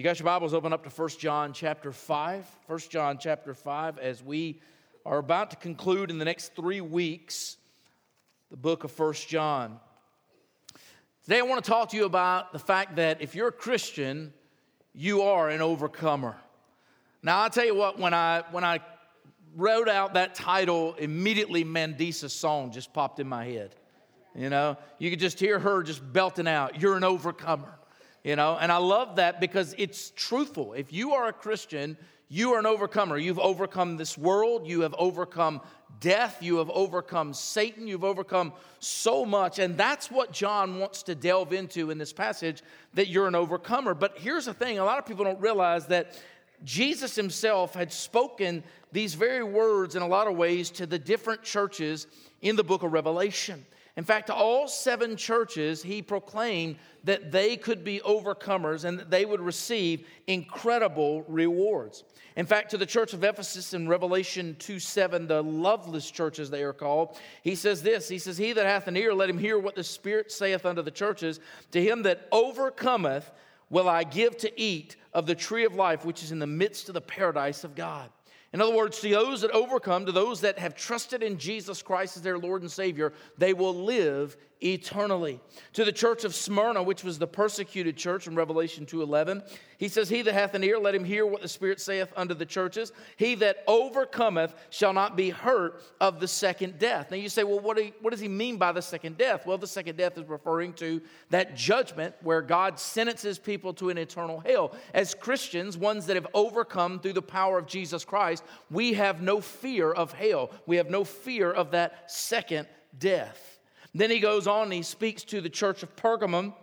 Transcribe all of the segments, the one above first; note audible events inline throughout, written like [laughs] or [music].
you got your Bibles, open up to 1 John chapter 5. 1 John chapter 5, as we are about to conclude in the next three weeks the book of 1 John. Today, I want to talk to you about the fact that if you're a Christian, you are an overcomer. Now, I'll tell you what, when I, when I wrote out that title, immediately Mandisa's song just popped in my head. You know, you could just hear her just belting out, You're an overcomer. You know, and I love that because it's truthful. If you are a Christian, you are an overcomer. You've overcome this world, you have overcome death, you have overcome Satan, you've overcome so much. And that's what John wants to delve into in this passage that you're an overcomer. But here's the thing a lot of people don't realize that Jesus himself had spoken these very words in a lot of ways to the different churches in the book of Revelation. In fact, to all seven churches, he proclaimed that they could be overcomers and that they would receive incredible rewards. In fact, to the church of Ephesus in Revelation 2 7, the loveless churches they are called, he says this He says, He that hath an ear, let him hear what the Spirit saith unto the churches. To him that overcometh will I give to eat of the tree of life, which is in the midst of the paradise of God. In other words, to those that overcome, to those that have trusted in Jesus Christ as their Lord and Savior, they will live eternally. To the church of Smyrna, which was the persecuted church in Revelation 2:11, he says, "He that hath an ear, let him hear what the Spirit saith unto the churches. He that overcometh shall not be hurt of the second death." Now you say, "Well, what, do what does he mean by the second death?" Well, the second death is referring to that judgment where God sentences people to an eternal hell. As Christians, ones that have overcome through the power of Jesus Christ, we have no fear of hell. We have no fear of that second death. Then he goes on and he speaks to the church of Pergamum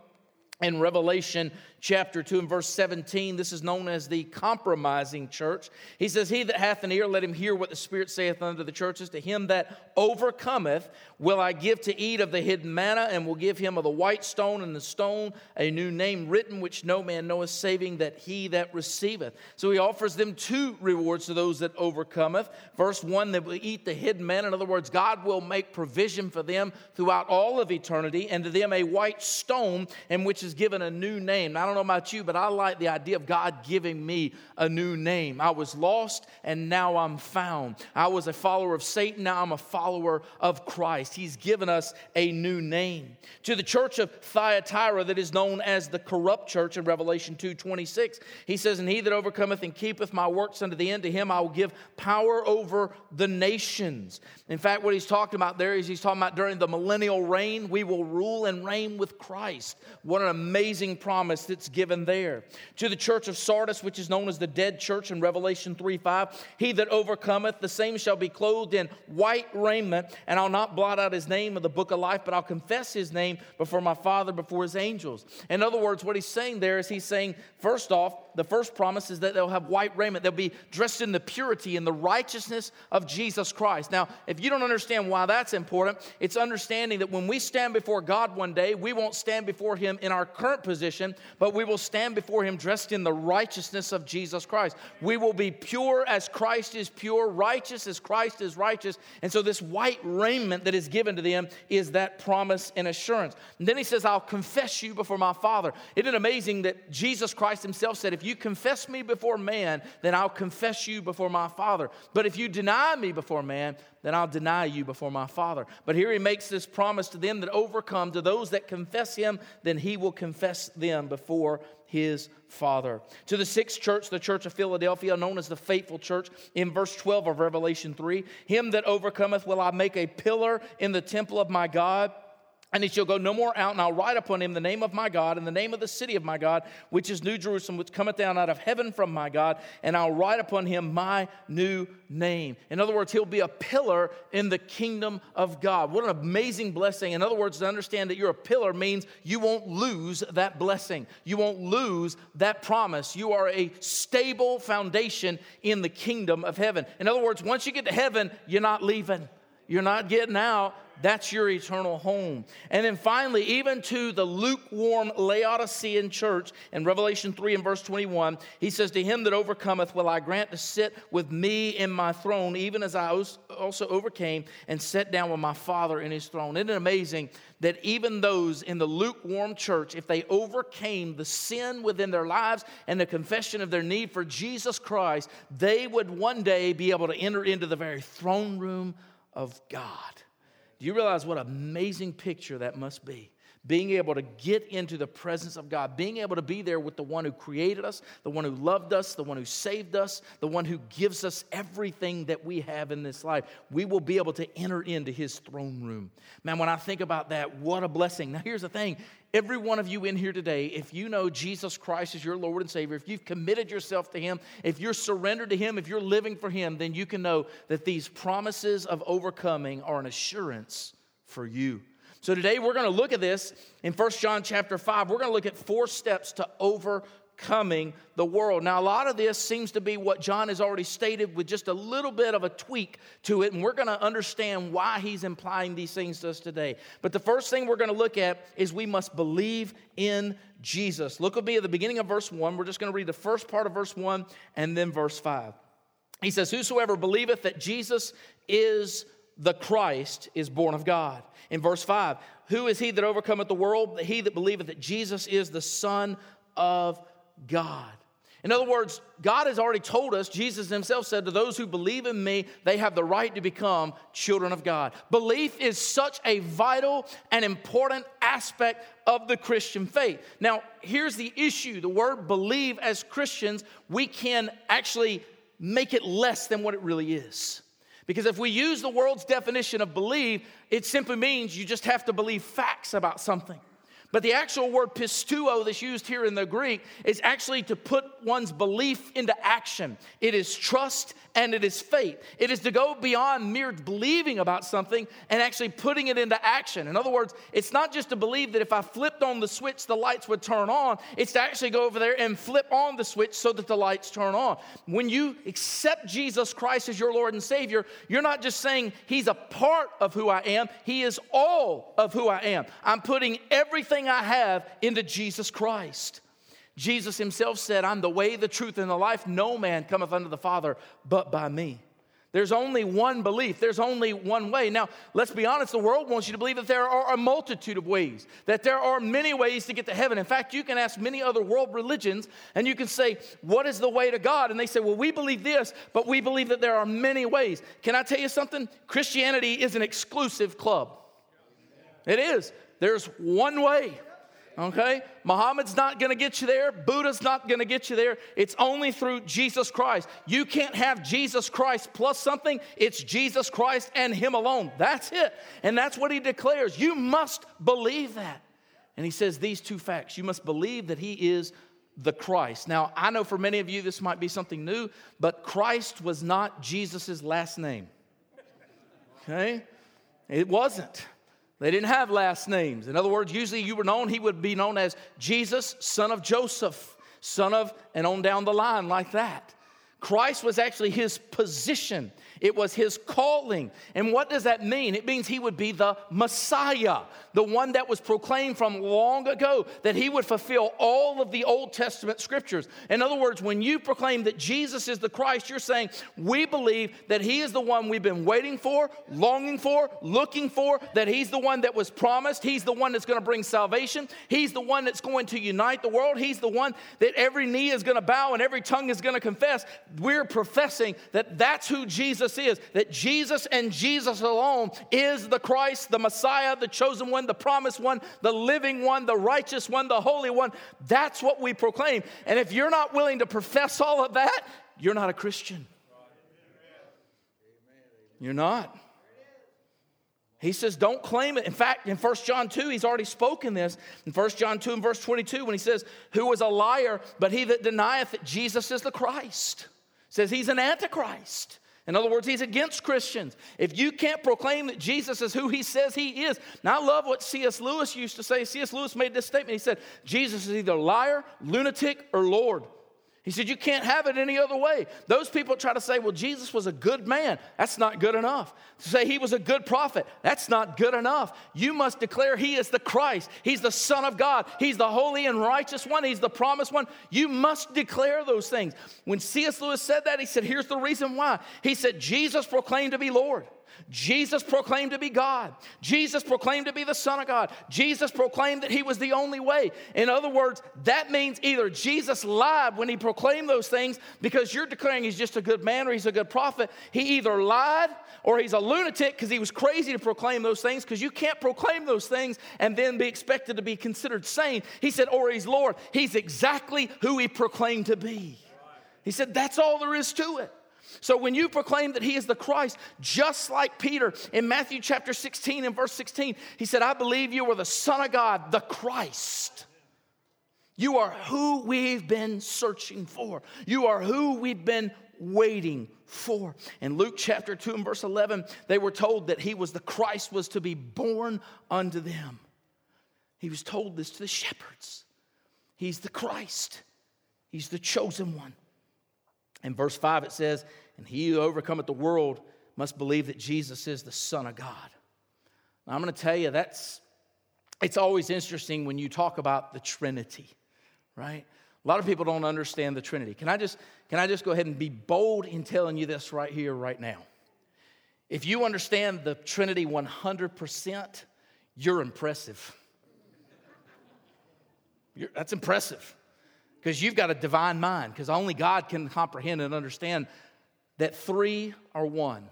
in Revelation chapter 2 and verse 17. This is known as the compromising church. He says, He that hath an ear, let him hear what the Spirit saith unto the churches. To him that overcometh, will I give to eat of the hidden manna, and will give him of the white stone and the stone a new name written, which no man knoweth, saving that he that receiveth. So he offers them two rewards to those that overcometh. Verse 1, that will eat the hidden manna. In other words, God will make provision for them throughout all of eternity, and to them a white stone, in which is given a new name. Now, don't know about you, but I like the idea of God giving me a new name. I was lost and now I'm found. I was a follower of Satan, now I'm a follower of Christ. He's given us a new name. To the church of Thyatira that is known as the corrupt church in Revelation 2:26, he says, "And he that overcometh and keepeth my works unto the end, to him I will give power over the nations." In fact, what he's talking about there is he's talking about during the millennial reign, we will rule and reign with Christ. What an amazing promise that's given there. To the church of Sardis, which is known as the dead church in Revelation 3 5, he that overcometh, the same shall be clothed in white raiment, and I'll not blot out his name of the book of life, but I'll confess his name before my Father, before his angels. In other words, what he's saying there is he's saying, first off, the first promise is that they'll have white raiment. They'll be dressed in the purity and the righteousness of Jesus Christ. Now, if you don't understand why that's important, it's understanding that when we stand before God one day, we won't stand before him in our current position, but we will stand before him dressed in the righteousness of Jesus Christ. We will be pure as Christ is pure, righteous as Christ is righteous. And so, this white raiment that is given to them is that promise and assurance. And then he says, I'll confess you before my Father. Isn't it amazing that Jesus Christ himself said, If you confess me before man, then I'll confess you before my Father. But if you deny me before man, then I'll deny you before my Father. But here he makes this promise to them that overcome, to those that confess him, then he will confess them before his Father. To the sixth church, the church of Philadelphia, known as the faithful church, in verse 12 of Revelation 3 Him that overcometh will I make a pillar in the temple of my God and he shall go no more out, and I'll write upon him the name of my God and the name of the city of my God, which is New Jerusalem, which cometh down out of heaven from my God, and I'll write upon him my new name. In other words, he'll be a pillar in the kingdom of God. What an amazing blessing. In other words, to understand that you're a pillar means you won't lose that blessing, you won't lose that promise. You are a stable foundation in the kingdom of heaven. In other words, once you get to heaven, you're not leaving. You're not getting out. That's your eternal home. And then finally, even to the lukewarm Laodicean church in Revelation 3 and verse 21, he says, To him that overcometh will I grant to sit with me in my throne, even as I also overcame and sat down with my Father in his throne. Isn't it amazing that even those in the lukewarm church, if they overcame the sin within their lives and the confession of their need for Jesus Christ, they would one day be able to enter into the very throne room of God. Do you realize what amazing picture that must be? Being able to get into the presence of God, being able to be there with the one who created us, the one who loved us, the one who saved us, the one who gives us everything that we have in this life. We will be able to enter into his throne room. Man, when I think about that, what a blessing. Now, here's the thing every one of you in here today, if you know Jesus Christ is your Lord and Savior, if you've committed yourself to Him, if you're surrendered to Him, if you're living for Him, then you can know that these promises of overcoming are an assurance for you. So today we're going to look at this in 1 John chapter 5. We're going to look at four steps to overcoming the world. Now, a lot of this seems to be what John has already stated with just a little bit of a tweak to it, and we're going to understand why he's implying these things to us today. But the first thing we're going to look at is we must believe in Jesus. Look with me at the beginning of verse 1. We're just going to read the first part of verse 1 and then verse 5. He says, Whosoever believeth that Jesus is the Christ is born of God. In verse 5, who is he that overcometh the world? He that believeth that Jesus is the Son of God. In other words, God has already told us, Jesus himself said, to those who believe in me, they have the right to become children of God. Belief is such a vital and important aspect of the Christian faith. Now, here's the issue the word believe as Christians, we can actually make it less than what it really is. Because if we use the world's definition of believe, it simply means you just have to believe facts about something. But the actual word pisteuo that's used here in the Greek is actually to put one's belief into action. It is trust and it is faith. It is to go beyond mere believing about something and actually putting it into action. In other words, it's not just to believe that if I flipped on the switch, the lights would turn on. It's to actually go over there and flip on the switch so that the lights turn on. When you accept Jesus Christ as your Lord and Savior, you're not just saying He's a part of who I am, He is all of who I am. I'm putting everything I have into Jesus Christ. Jesus himself said, I'm the way, the truth, and the life. No man cometh unto the Father but by me. There's only one belief. There's only one way. Now, let's be honest, the world wants you to believe that there are a multitude of ways, that there are many ways to get to heaven. In fact, you can ask many other world religions and you can say, What is the way to God? And they say, Well, we believe this, but we believe that there are many ways. Can I tell you something? Christianity is an exclusive club. It is. There's one way. Okay? Muhammad's not gonna get you there. Buddha's not gonna get you there. It's only through Jesus Christ. You can't have Jesus Christ plus something. It's Jesus Christ and Him alone. That's it. And that's what He declares. You must believe that. And He says these two facts you must believe that He is the Christ. Now, I know for many of you this might be something new, but Christ was not Jesus' last name. Okay? It wasn't. They didn't have last names. In other words, usually you were known, he would be known as Jesus, son of Joseph, son of, and on down the line like that. Christ was actually his position. It was his calling. And what does that mean? It means he would be the Messiah, the one that was proclaimed from long ago, that he would fulfill all of the Old Testament scriptures. In other words, when you proclaim that Jesus is the Christ, you're saying, We believe that he is the one we've been waiting for, longing for, looking for, that he's the one that was promised. He's the one that's going to bring salvation. He's the one that's going to unite the world. He's the one that every knee is going to bow and every tongue is going to confess. We're professing that that's who Jesus is, that Jesus and Jesus alone is the Christ, the Messiah, the chosen one, the promised one, the living one, the righteous one, the holy one. That's what we proclaim. And if you're not willing to profess all of that, you're not a Christian. You're not. He says, don't claim it. In fact, in 1 John 2, he's already spoken this. In 1 John 2 and verse 22, when he says, Who is a liar, but he that denieth that Jesus is the Christ? Says he's an antichrist. In other words, he's against Christians. If you can't proclaim that Jesus is who he says he is, now I love what C.S. Lewis used to say. C.S. Lewis made this statement. He said, Jesus is either liar, lunatic, or Lord. He said, You can't have it any other way. Those people try to say, Well, Jesus was a good man. That's not good enough. To say he was a good prophet, that's not good enough. You must declare he is the Christ. He's the Son of God. He's the holy and righteous one. He's the promised one. You must declare those things. When C.S. Lewis said that, he said, Here's the reason why. He said, Jesus proclaimed to be Lord. Jesus proclaimed to be God. Jesus proclaimed to be the Son of God. Jesus proclaimed that He was the only way. In other words, that means either Jesus lied when He proclaimed those things because you're declaring He's just a good man or He's a good prophet. He either lied or He's a lunatic because He was crazy to proclaim those things because you can't proclaim those things and then be expected to be considered sane. He said, or He's Lord. He's exactly who He proclaimed to be. He said, that's all there is to it. So when you proclaim that he is the Christ, just like Peter in Matthew chapter 16 and verse 16, he said, I believe you are the Son of God, the Christ. You are who we've been searching for. You are who we've been waiting for. In Luke chapter 2 and verse 11, they were told that he was the Christ was to be born unto them. He was told this to the shepherds. He's the Christ. He's the chosen one. In verse 5, it says, And he who overcometh the world must believe that Jesus is the Son of God. Now, I'm going to tell you, that's, it's always interesting when you talk about the Trinity, right? A lot of people don't understand the Trinity. Can I just, can I just go ahead and be bold in telling you this right here, right now? If you understand the Trinity 100%, you're impressive. You're, that's impressive because you've got a divine mind, because only God can comprehend and understand that three are one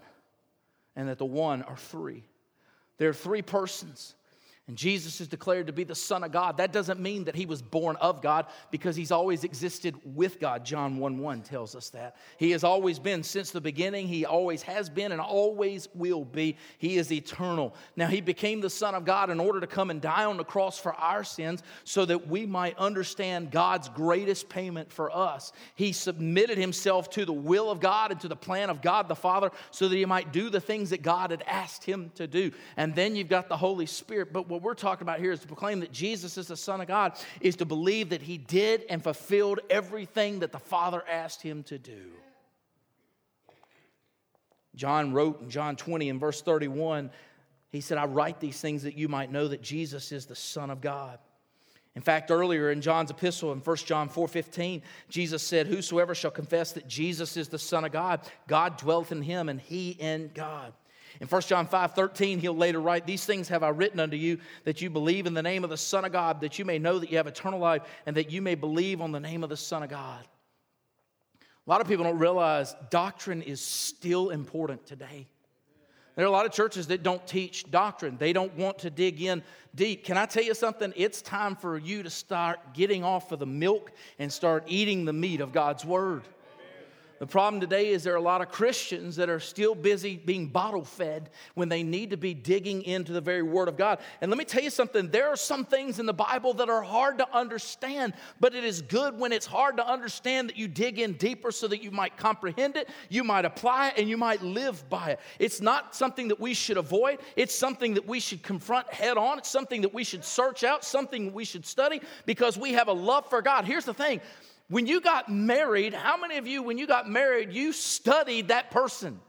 and that the one are three. There are three persons. And Jesus is declared to be the Son of God. That doesn't mean that he was born of God because he's always existed with God. John 1 1 tells us that. He has always been since the beginning. He always has been and always will be. He is eternal. Now, he became the Son of God in order to come and die on the cross for our sins so that we might understand God's greatest payment for us. He submitted himself to the will of God and to the plan of God the Father so that he might do the things that God had asked him to do. And then you've got the Holy Spirit. But what we're talking about here is to proclaim that Jesus is the Son of God, is to believe that he did and fulfilled everything that the Father asked him to do. John wrote in John 20 and verse 31, he said, I write these things that you might know that Jesus is the Son of God. In fact, earlier in John's epistle in 1 John 4:15, Jesus said, Whosoever shall confess that Jesus is the Son of God, God dwelleth in him, and he in God. In 1 John 5 13, he'll later write, These things have I written unto you, that you believe in the name of the Son of God, that you may know that you have eternal life, and that you may believe on the name of the Son of God. A lot of people don't realize doctrine is still important today. There are a lot of churches that don't teach doctrine. They don't want to dig in deep. Can I tell you something? It's time for you to start getting off of the milk and start eating the meat of God's Word. The problem today is there are a lot of Christians that are still busy being bottle fed when they need to be digging into the very Word of God. And let me tell you something there are some things in the Bible that are hard to understand, but it is good when it's hard to understand that you dig in deeper so that you might comprehend it, you might apply it, and you might live by it. It's not something that we should avoid, it's something that we should confront head on, it's something that we should search out, something we should study because we have a love for God. Here's the thing when you got married, how many of you, when you got married, you studied that person?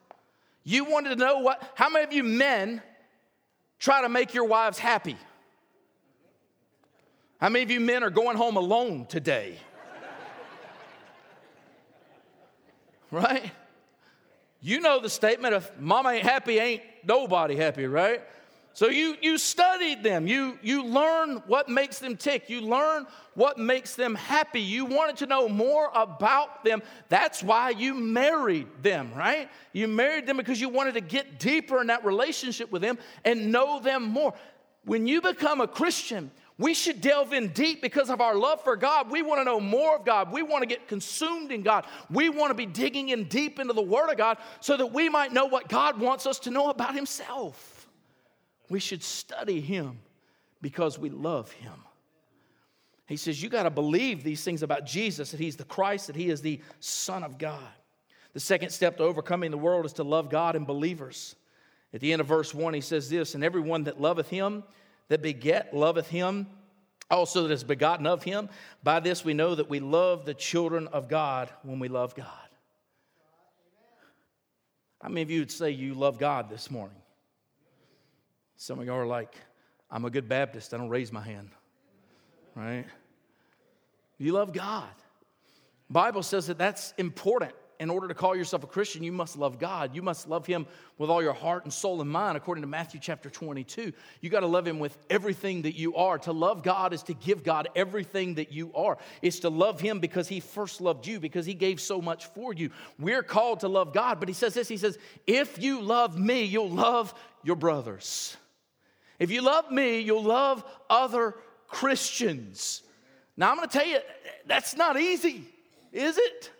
You wanted to know what, how many of you men try to make your wives happy? How many of you men are going home alone today? [laughs] right? You know the statement of mama ain't happy, ain't nobody happy, right? So you, you studied them. You, you learn what makes them tick. You learn what makes them happy. You wanted to know more about them. That's why you married them, right? You married them because you wanted to get deeper in that relationship with them and know them more. When you become a Christian, we should delve in deep because of our love for God. We want to know more of God. We want to get consumed in God. We want to be digging in deep into the Word of God so that we might know what God wants us to know about Himself. We should study him because we love him. He says, You got to believe these things about Jesus that he's the Christ, that he is the Son of God. The second step to overcoming the world is to love God and believers. At the end of verse 1, he says this And everyone that loveth him, that beget, loveth him also that is begotten of him. By this we know that we love the children of God when we love God. How many of you would say you love God this morning? Some of y'all are like, I'm a good Baptist, I don't raise my hand. Right? You love God. Bible says that that's important in order to call yourself a Christian, you must love God. You must love Him with all your heart and soul and mind, according to Matthew chapter 22. You got to love Him with everything that you are. To love God is to give God everything that you are. It's to love Him because He first loved you, because He gave so much for you. We're called to love God, but He says this He says, if you love me, you'll love your brothers. If you love me, you'll love other Christians. Now, I'm going to tell you, that's not easy, is it?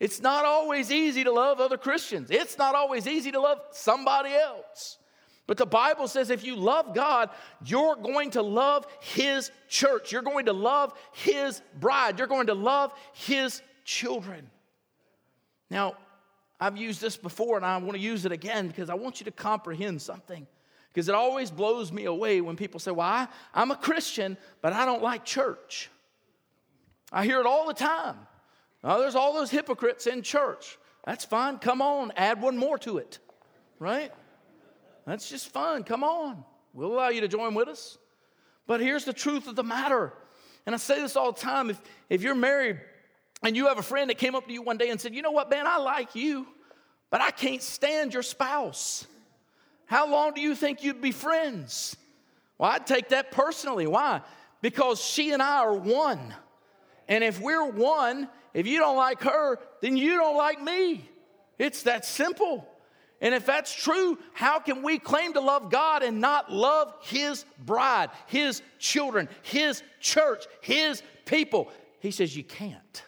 It's not always easy to love other Christians. It's not always easy to love somebody else. But the Bible says if you love God, you're going to love His church. You're going to love His bride. You're going to love His children. Now, I've used this before and I want to use it again because I want you to comprehend something. Because it always blows me away when people say, Well, I, I'm a Christian, but I don't like church. I hear it all the time. Oh, there's all those hypocrites in church. That's fine. Come on, add one more to it, right? That's just fun. Come on. We'll allow you to join with us. But here's the truth of the matter. And I say this all the time if, if you're married and you have a friend that came up to you one day and said, You know what, man, I like you, but I can't stand your spouse. How long do you think you'd be friends? Well, I'd take that personally. Why? Because she and I are one. And if we're one if you don't like her, then you don't like me. It's that simple. And if that's true, how can we claim to love God and not love His bride, His children, His church, His people? He says, You can't.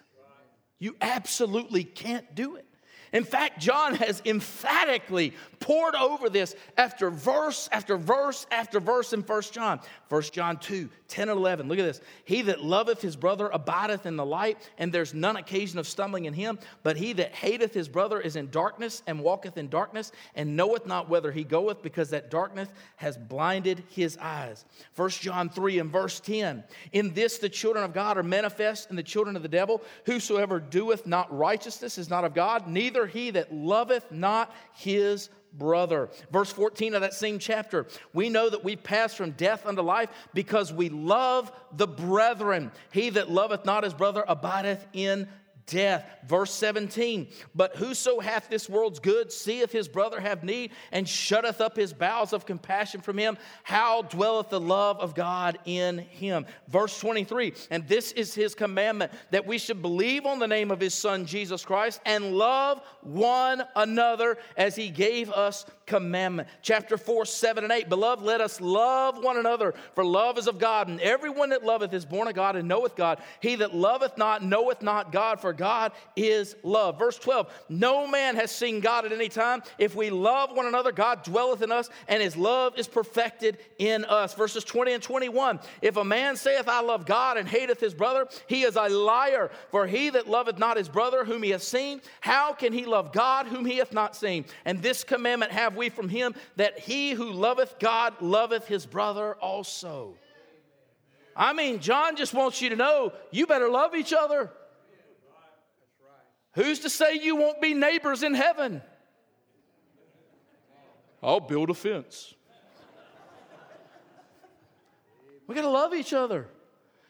You absolutely can't do it. In fact, John has emphatically poured over this after verse after verse after verse in 1 John. 1 John 2, 10 and 11. Look at this. He that loveth his brother abideth in the light, and there's none occasion of stumbling in him. But he that hateth his brother is in darkness and walketh in darkness, and knoweth not whither he goeth, because that darkness has blinded his eyes. 1 John 3 and verse 10. In this the children of God are manifest, and the children of the devil. Whosoever doeth not righteousness is not of God, neither he that loveth not his brother. Verse 14 of that same chapter, we know that we pass from death unto life because we love the brethren. He that loveth not his brother abideth in death. Verse 17, but whoso hath this world's good seeth his brother have need and shutteth up his bowels of compassion from him, how dwelleth the love of God in him? Verse 23, and this is his commandment that we should believe on the name of his son Jesus Christ and love one another as he gave us commandment. Chapter 4, 7 and 8, beloved, let us love one another, for love is of God, and everyone that loveth is born of God and knoweth God. He that loveth not knoweth not God, for God is love. Verse 12 No man has seen God at any time. If we love one another, God dwelleth in us, and his love is perfected in us. Verses 20 and 21 If a man saith, I love God, and hateth his brother, he is a liar. For he that loveth not his brother whom he hath seen, how can he love God whom he hath not seen? And this commandment have we from him, that he who loveth God loveth his brother also. I mean, John just wants you to know you better love each other. Who's to say you won't be neighbors in heaven? I'll build a fence. We got to love each other.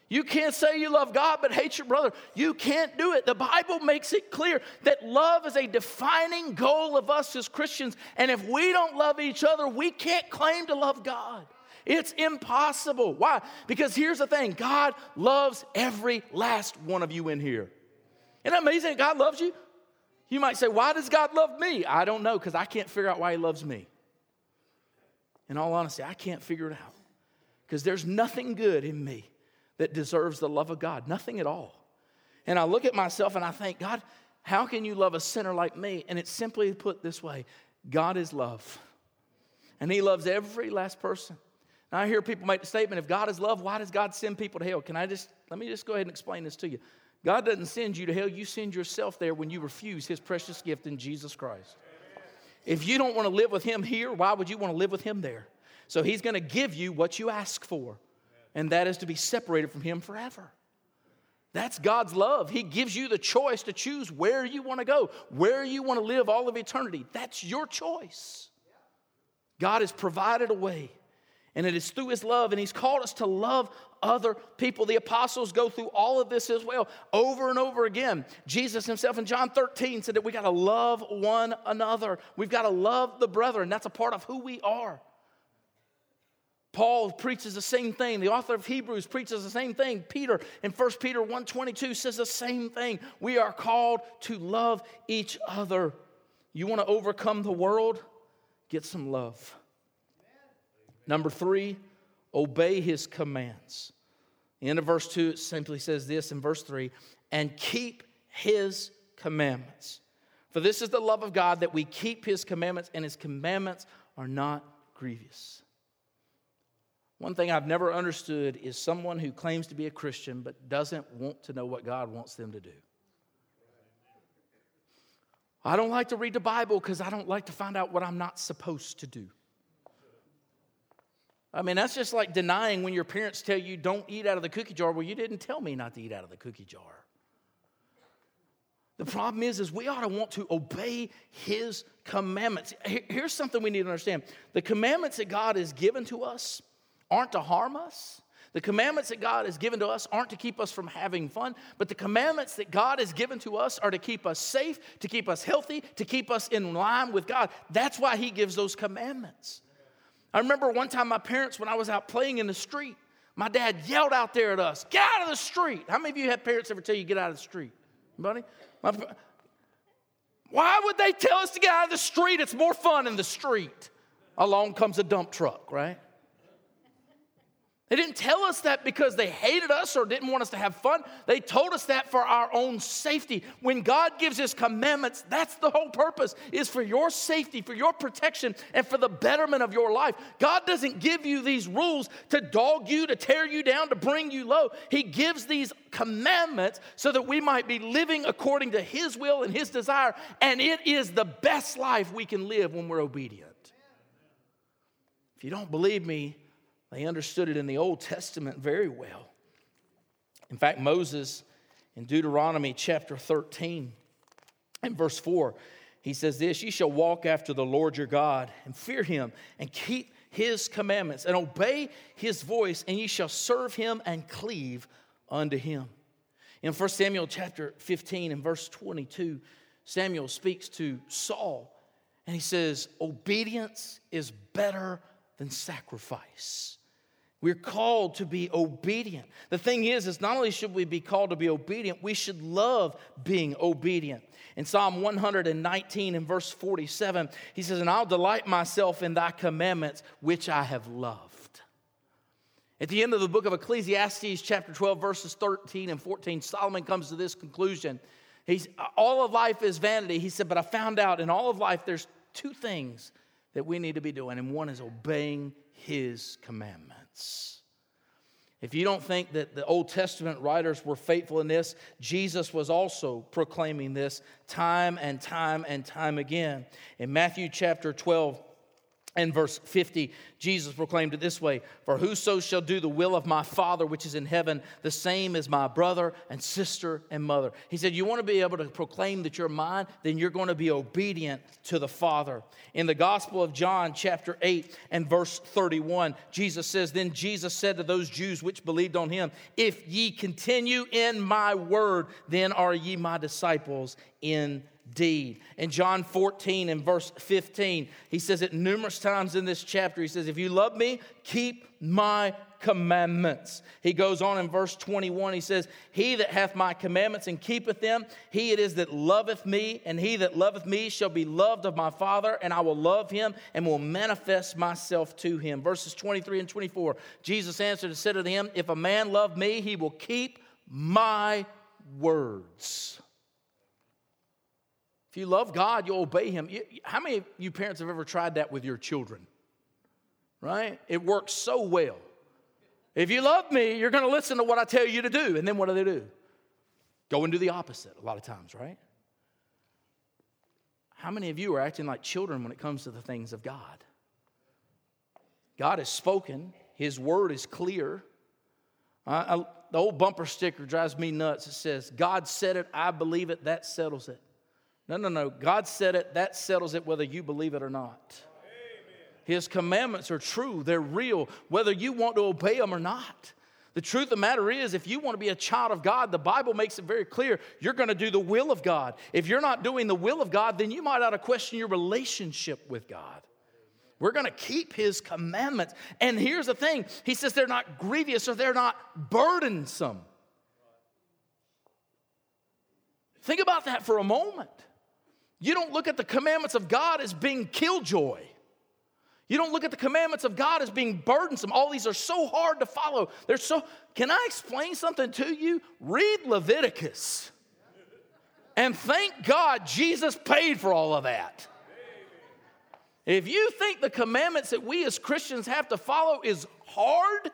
You can't say you love God but hate your brother. You can't do it. The Bible makes it clear that love is a defining goal of us as Christians. And if we don't love each other, we can't claim to love God. It's impossible. Why? Because here's the thing God loves every last one of you in here. Isn't that amazing God loves you? You might say, Why does God love me? I don't know, because I can't figure out why He loves me. In all honesty, I can't figure it out. Because there's nothing good in me that deserves the love of God, nothing at all. And I look at myself and I think, God, how can you love a sinner like me? And it's simply put this way God is love. And He loves every last person. Now, I hear people make the statement if God is love, why does God send people to hell? Can I just, let me just go ahead and explain this to you. God doesn't send you to hell, you send yourself there when you refuse His precious gift in Jesus Christ. If you don't want to live with Him here, why would you want to live with Him there? So He's going to give you what you ask for. And that is to be separated from Him forever. That's God's love. He gives you the choice to choose where you want to go, where you want to live all of eternity. That's your choice. God has provided a way, and it is through His love, and He's called us to love other people. The apostles go through all of this as well, over and over again. Jesus Himself in John 13 said that we got to love one another. We've got to love the brethren. That's a part of who we are. Paul preaches the same thing. The author of Hebrews preaches the same thing. Peter in 1 Peter 1:22 says the same thing. We are called to love each other. You want to overcome the world? Get some love. Number 3, obey his commands. The end of verse 2 it simply says this in verse 3, and keep his commandments. For this is the love of God that we keep his commandments and his commandments are not grievous. One thing I've never understood is someone who claims to be a Christian but doesn't want to know what God wants them to do. I don't like to read the Bible because I don't like to find out what I'm not supposed to do. I mean, that's just like denying when your parents tell you don't eat out of the cookie jar. Well, you didn't tell me not to eat out of the cookie jar. The problem is, is we ought to want to obey his commandments. Here's something we need to understand. The commandments that God has given to us aren't to harm us. The commandments that God has given to us aren't to keep us from having fun, but the commandments that God has given to us are to keep us safe, to keep us healthy, to keep us in line with God. That's why He gives those commandments. I remember one time my parents, when I was out playing in the street, my dad yelled out there at us, Get out of the street. How many of you have parents ever tell you, Get out of the street? Anybody? My, why would they tell us to get out of the street? It's more fun in the street. Along comes a dump truck, right? They didn't tell us that because they hated us or didn't want us to have fun. They told us that for our own safety. When God gives his commandments, that's the whole purpose is for your safety, for your protection and for the betterment of your life. God doesn't give you these rules to dog you, to tear you down, to bring you low. He gives these commandments so that we might be living according to his will and his desire, and it is the best life we can live when we're obedient. If you don't believe me, they understood it in the Old Testament very well. In fact, Moses in Deuteronomy chapter 13 and verse 4, he says this You shall walk after the Lord your God and fear him and keep his commandments and obey his voice, and ye shall serve him and cleave unto him. In 1 Samuel chapter 15 and verse 22, Samuel speaks to Saul and he says, Obedience is better than sacrifice. We're called to be obedient. The thing is, is not only should we be called to be obedient, we should love being obedient. In Psalm 119 and verse 47, he says, And I'll delight myself in thy commandments, which I have loved. At the end of the book of Ecclesiastes, chapter 12, verses 13 and 14, Solomon comes to this conclusion. He's, all of life is vanity. He said, But I found out in all of life there's two things that we need to be doing, and one is obeying his commandments. If you don't think that the Old Testament writers were faithful in this, Jesus was also proclaiming this time and time and time again. In Matthew chapter 12, and verse 50, Jesus proclaimed it this way For whoso shall do the will of my Father which is in heaven, the same is my brother and sister and mother. He said, You want to be able to proclaim that you're mine, then you're going to be obedient to the Father. In the Gospel of John, chapter 8 and verse 31, Jesus says, Then Jesus said to those Jews which believed on him, If ye continue in my word, then are ye my disciples in deed. In John 14 and verse 15, he says it numerous times in this chapter. He says, If you love me, keep my commandments. He goes on in verse 21, he says, He that hath my commandments and keepeth them, he it is that loveth me, and he that loveth me shall be loved of my Father, and I will love him and will manifest myself to him. Verses 23 and 24, Jesus answered and said to him, If a man love me, he will keep my words if you love God, you'll obey Him. How many of you parents have ever tried that with your children? Right? It works so well. If you love me, you're going to listen to what I tell you to do. And then what do they do? Go and do the opposite a lot of times, right? How many of you are acting like children when it comes to the things of God? God has spoken, His word is clear. I, I, the old bumper sticker drives me nuts. It says, God said it, I believe it, that settles it. No, no, no. God said it, that settles it whether you believe it or not. His commandments are true, they're real, whether you want to obey them or not. The truth of the matter is, if you want to be a child of God, the Bible makes it very clear you're going to do the will of God. If you're not doing the will of God, then you might ought to question your relationship with God. We're going to keep his commandments. And here's the thing he says they're not grievous or they're not burdensome. Think about that for a moment. You don't look at the commandments of God as being killjoy. You don't look at the commandments of God as being burdensome. All these are so hard to follow. They're so Can I explain something to you? Read Leviticus. And thank God Jesus paid for all of that. If you think the commandments that we as Christians have to follow is hard,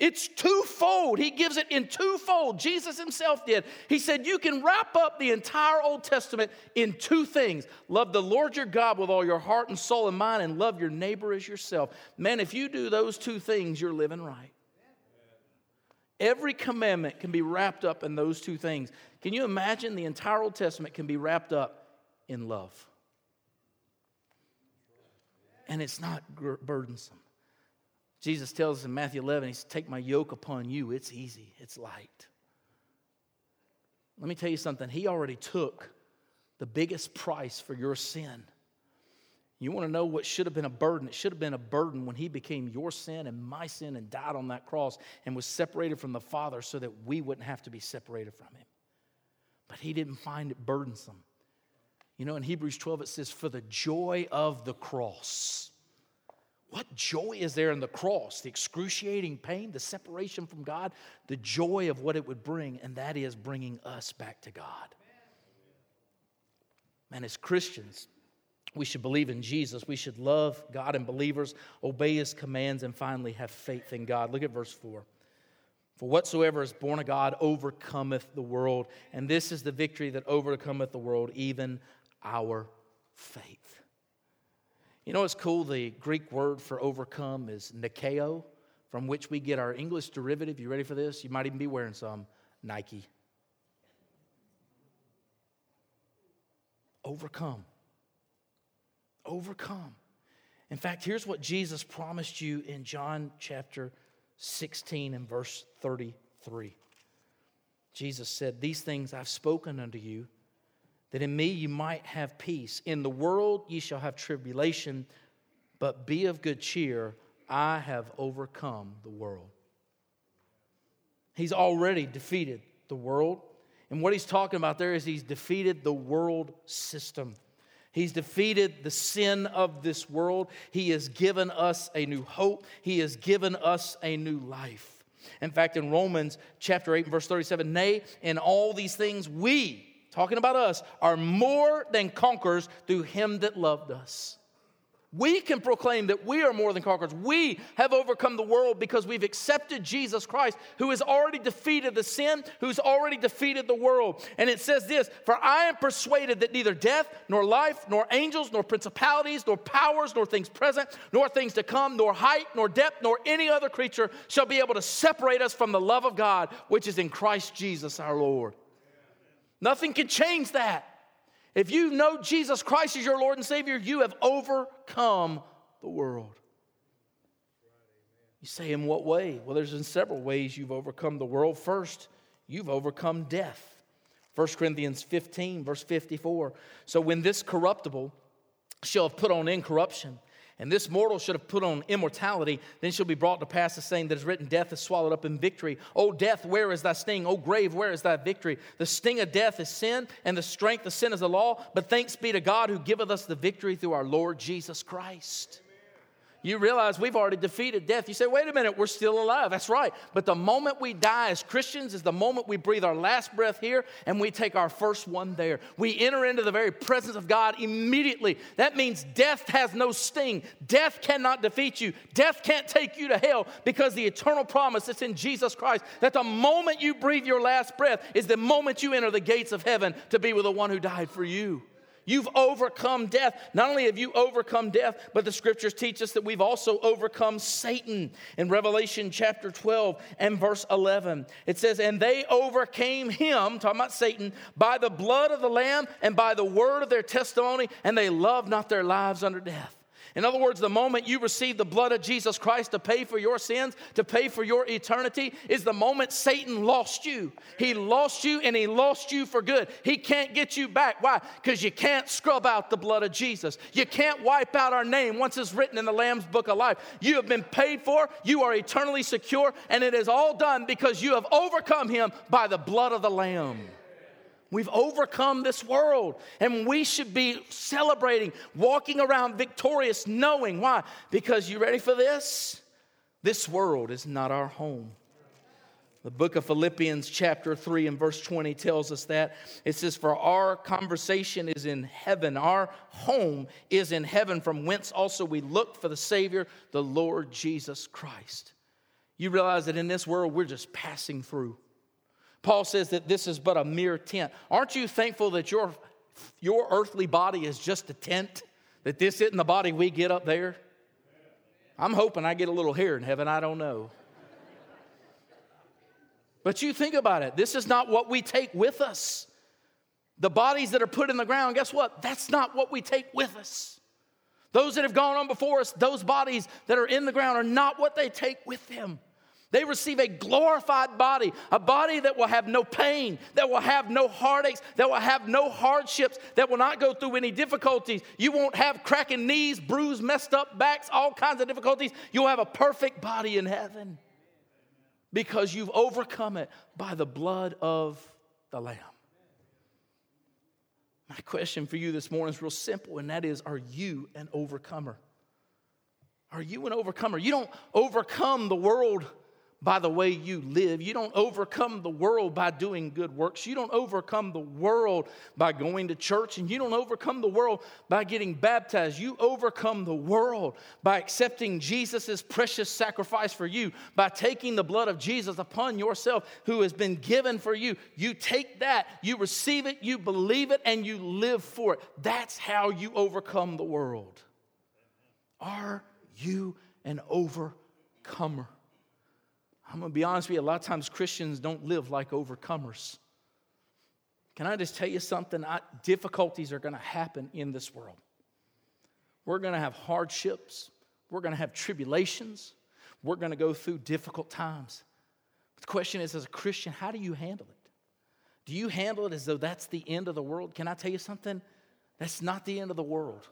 it's twofold. He gives it in twofold. Jesus himself did. He said, You can wrap up the entire Old Testament in two things love the Lord your God with all your heart and soul and mind, and love your neighbor as yourself. Man, if you do those two things, you're living right. Every commandment can be wrapped up in those two things. Can you imagine the entire Old Testament can be wrapped up in love? and it's not burdensome. Jesus tells us in Matthew 11, He says, Take my yoke upon you. It's easy, it's light. Let me tell you something. He already took the biggest price for your sin. You want to know what should have been a burden? It should have been a burden when He became your sin and my sin and died on that cross and was separated from the Father so that we wouldn't have to be separated from Him. But He didn't find it burdensome. You know, in Hebrews 12, it says, for the joy of the cross. What joy is there in the cross? The excruciating pain, the separation from God, the joy of what it would bring, and that is bringing us back to God. Man, as Christians, we should believe in Jesus. We should love God and believers, obey his commands, and finally have faith in God. Look at verse 4. For whatsoever is born of God overcometh the world, and this is the victory that overcometh the world, even our faith. You know what's cool? The Greek word for overcome is nikeo, from which we get our English derivative. You ready for this? You might even be wearing some Nike. Overcome. Overcome. In fact, here's what Jesus promised you in John chapter 16 and verse 33. Jesus said, These things I've spoken unto you that in me you might have peace. In the world ye shall have tribulation, but be of good cheer. I have overcome the world. He's already defeated the world. And what he's talking about there is he's defeated the world system. He's defeated the sin of this world. He has given us a new hope. He has given us a new life. In fact, in Romans chapter 8 verse 37, nay, in all these things we, talking about us, are more than conquerors through him that loved us. We can proclaim that we are more than conquerors. We have overcome the world because we've accepted Jesus Christ, who has already defeated the sin, who's already defeated the world. And it says this For I am persuaded that neither death, nor life, nor angels, nor principalities, nor powers, nor things present, nor things to come, nor height, nor depth, nor any other creature shall be able to separate us from the love of God, which is in Christ Jesus our Lord. Nothing can change that. If you know Jesus Christ as your Lord and Savior, you have overcome the world. You say, in what way? Well, there's in several ways you've overcome the world. First, you've overcome death. 1 Corinthians 15, verse 54. So when this corruptible shall have put on incorruption, and this mortal should have put on immortality, then shall be brought to pass the saying that is written, Death is swallowed up in victory. O death, where is thy sting? O grave, where is thy victory? The sting of death is sin, and the strength of sin is the law. But thanks be to God who giveth us the victory through our Lord Jesus Christ you realize we've already defeated death. You say, wait a minute, we're still alive. That's right. But the moment we die as Christians is the moment we breathe our last breath here and we take our first one there. We enter into the very presence of God immediately. That means death has no sting. Death cannot defeat you. Death can't take you to hell because the eternal promise that's in Jesus Christ that the moment you breathe your last breath is the moment you enter the gates of heaven to be with the one who died for you. You've overcome death. Not only have you overcome death, but the scriptures teach us that we've also overcome Satan. In Revelation chapter 12 and verse 11, it says, And they overcame him, talking about Satan, by the blood of the Lamb and by the word of their testimony, and they loved not their lives under death. In other words, the moment you receive the blood of Jesus Christ to pay for your sins, to pay for your eternity, is the moment Satan lost you. He lost you and he lost you for good. He can't get you back. Why? Because you can't scrub out the blood of Jesus. You can't wipe out our name once it's written in the Lamb's book of life. You have been paid for, you are eternally secure, and it is all done because you have overcome him by the blood of the Lamb. We've overcome this world, and we should be celebrating, walking around victorious, knowing why? Because you ready for this? This world is not our home. The book of Philippians, chapter 3, and verse 20 tells us that. It says, For our conversation is in heaven, our home is in heaven, from whence also we look for the Savior, the Lord Jesus Christ. You realize that in this world, we're just passing through. Paul says that this is but a mere tent. Aren't you thankful that your, your earthly body is just a tent? That this isn't the body we get up there? I'm hoping I get a little here in heaven. I don't know. But you think about it. This is not what we take with us. The bodies that are put in the ground, guess what? That's not what we take with us. Those that have gone on before us, those bodies that are in the ground are not what they take with them. They receive a glorified body, a body that will have no pain, that will have no heartaches, that will have no hardships, that will not go through any difficulties. You won't have cracking knees, bruised, messed up backs, all kinds of difficulties. You'll have a perfect body in heaven because you've overcome it by the blood of the Lamb. My question for you this morning is real simple, and that is Are you an overcomer? Are you an overcomer? You don't overcome the world by the way you live. You don't overcome the world by doing good works. You don't overcome the world by going to church, and you don't overcome the world by getting baptized. You overcome the world by accepting Jesus' precious sacrifice for you, by taking the blood of Jesus upon yourself who has been given for you. You take that, you receive it, you believe it, and you live for it. That's how you overcome the world. Are you an overcomer? I'm going to be honest with you, a lot of times Christians don't live like overcomers. Can I just tell you something? I, difficulties are going to happen in this world. We're going to have hardships, we're going to have tribulations, we're going to go through difficult times. But the question is, as a Christian, how do you handle it? Do you handle it as though that's the end of the world? Can I tell you something? That's not the end of the world.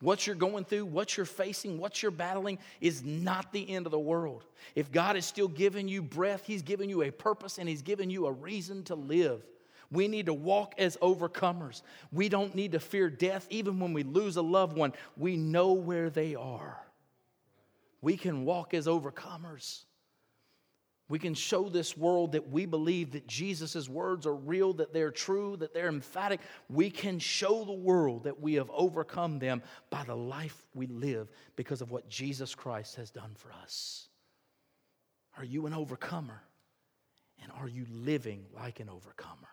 What you're going through, what you're facing, what you're battling is not the end of the world. If God is still giving you breath, He's given you a purpose and He's given you a reason to live. We need to walk as overcomers. We don't need to fear death. Even when we lose a loved one, we know where they are. We can walk as overcomers. We can show this world that we believe that Jesus' words are real, that they're true, that they're emphatic. We can show the world that we have overcome them by the life we live because of what Jesus Christ has done for us. Are you an overcomer? And are you living like an overcomer?